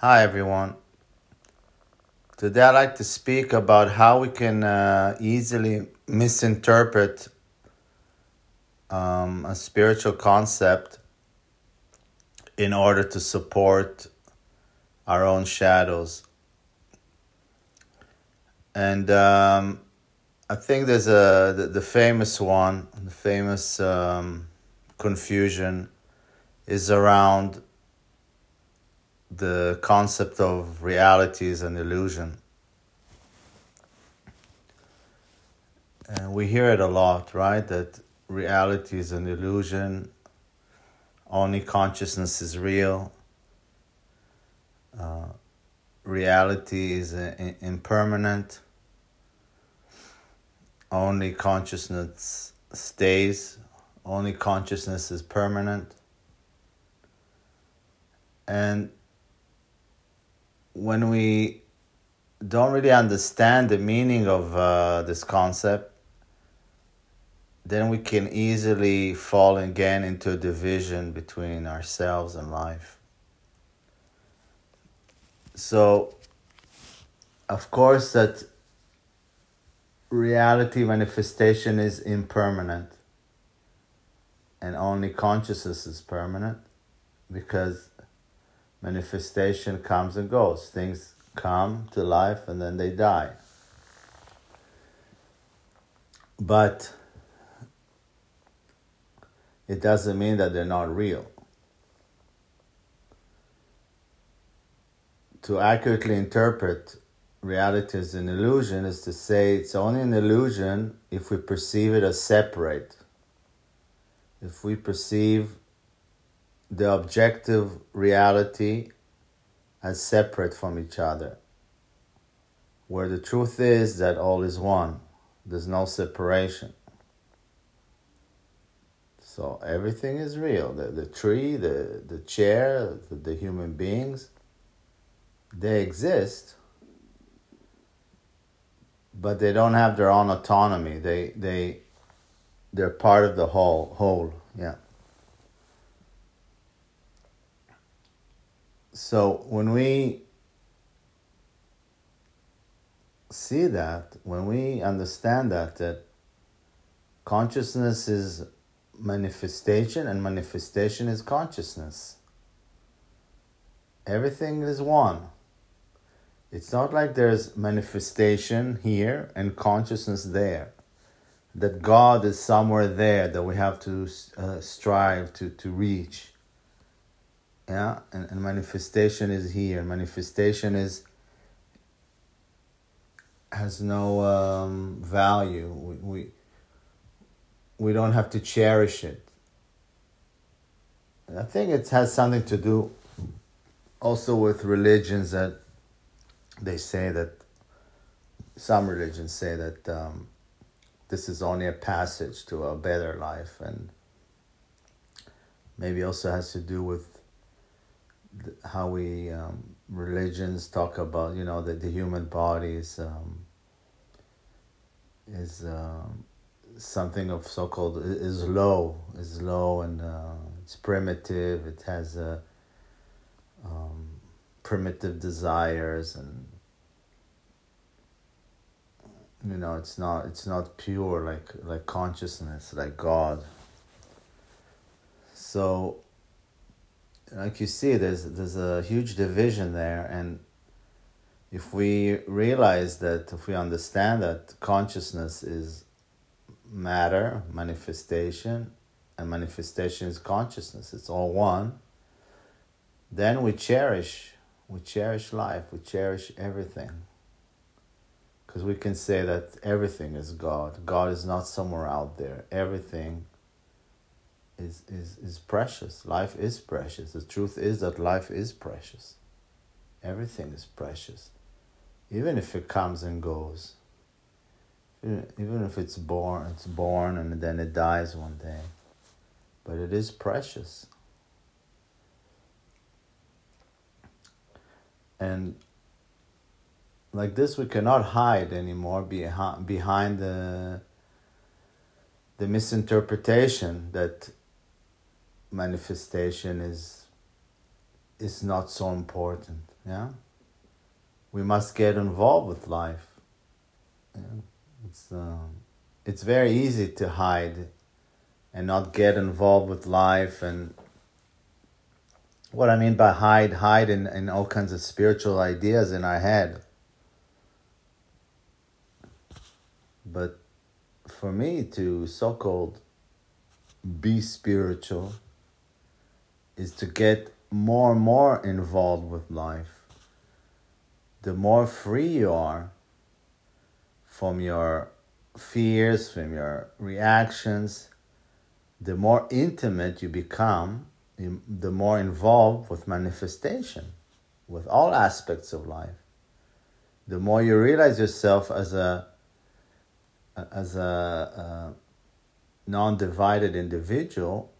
Hi, everyone. Today, I'd like to speak about how we can uh, easily misinterpret um, a spiritual concept in order to support our own shadows. And um, I think there's a the, the famous one, the famous um, confusion is around the concept of reality is an illusion. And we hear it a lot, right? That reality is an illusion, only consciousness is real. Uh, reality is impermanent, only consciousness stays, only consciousness is permanent. And when we don't really understand the meaning of uh, this concept, then we can easily fall again into a division between ourselves and life. So, of course, that reality manifestation is impermanent and only consciousness is permanent because manifestation comes and goes. Things come to life and then they die. But it doesn't mean that they're not real. To accurately interpret reality as an illusion is to say it's only an illusion if we perceive it as separate. If we perceive the objective reality as separate from each other, where the truth is that all is one, there's no separation. So everything is real the, the tree, the, the chair, the, the human beings, they exist, but they don't have their own autonomy. They, they, they're part of the whole, whole, yeah. So when we see that, when we understand that, that consciousness is manifestation and manifestation is consciousness. Everything is one. It's not like there's manifestation here and consciousness there. That God is somewhere there that we have to uh, strive to, to reach yeah? And, and manifestation is here. Manifestation is has no um, value. We, we we don't have to cherish it. I think it has something to do also with religions that they say that some religions say that um, this is only a passage to a better life. And maybe also has to do with how we um, religions talk about you know that the human body is um, is um, something of so-called is low is low and uh, it's primitive. It has a um, primitive desires and you know it's not it's not pure like like consciousness like god. So like you see, there's there's a huge division there, and if we realize that, if we understand that consciousness is matter, manifestation, and manifestation is consciousness, it's all one, then we cherish, we cherish life, we cherish everything. Because we can say that everything is God. God is not somewhere out there. Everything is, is, is precious. Life is precious. The truth is that life is precious. Everything is precious. Even if it comes and goes. Even if it's born, it's born and then it dies one day. But it is precious. And like this, we cannot hide anymore behind, behind the, the misinterpretation that manifestation is is not so important. Yeah, we must get involved with life. Yeah? It's um, it's very easy to hide and not get involved with life and what I mean by hide, hide in, in all kinds of spiritual ideas in our head. But for me to so called be spiritual is to get more and more involved with life. The more free you are from your fears, from your reactions, the more intimate you become, the more involved with manifestation, with all aspects of life. The more you realize yourself as a as a, a non-divided individual,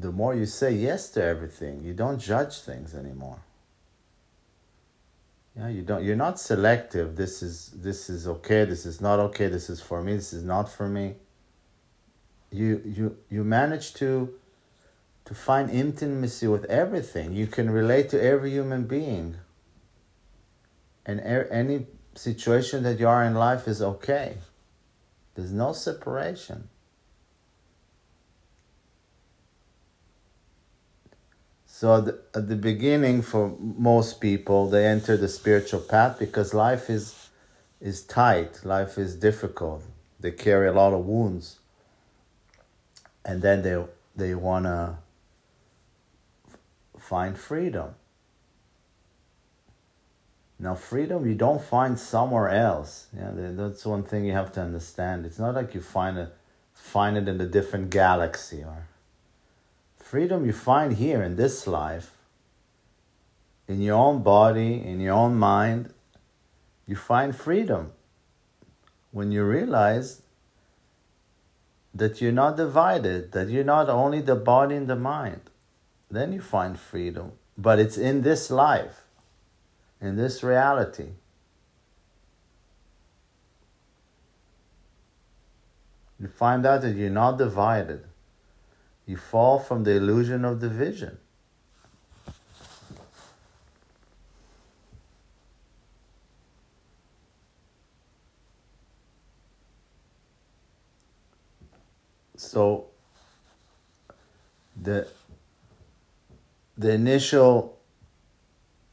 the more you say yes to everything, you don't judge things anymore. Yeah, you don't. You're not selective. This is this is okay. This is not okay. This is for me. This is not for me. You you you manage to to find intimacy with everything. You can relate to every human being. And er, any situation that you are in life is okay. There's no separation. So at the, at the beginning, for most people, they enter the spiritual path because life is is tight, life is difficult. They carry a lot of wounds, and then they they wanna find freedom. Now, freedom you don't find somewhere else. Yeah, that's one thing you have to understand. It's not like you find it, find it in a different galaxy or freedom you find here in this life, in your own body, in your own mind, you find freedom when you realize that you're not divided, that you're not only the body and the mind. Then you find freedom. But it's in this life, in this reality. You find out that you're not divided. You fall from the illusion of division. So the the initial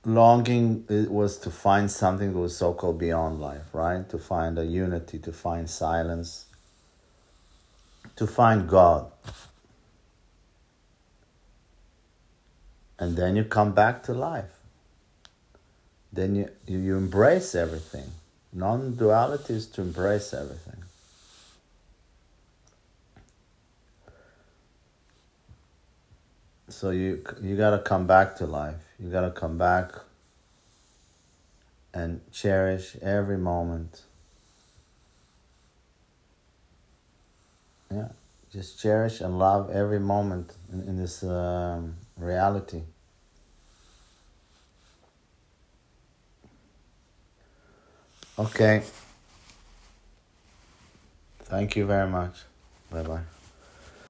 longing it was to find something that was so called beyond life, right? To find a unity, to find silence, to find God. And then you come back to life. Then you, you embrace everything. Non duality is to embrace everything. So you you gotta come back to life. You gotta come back and cherish every moment. Yeah, just cherish and love every moment in, in this um, reality. Okay. Thank you very much. Bye bye.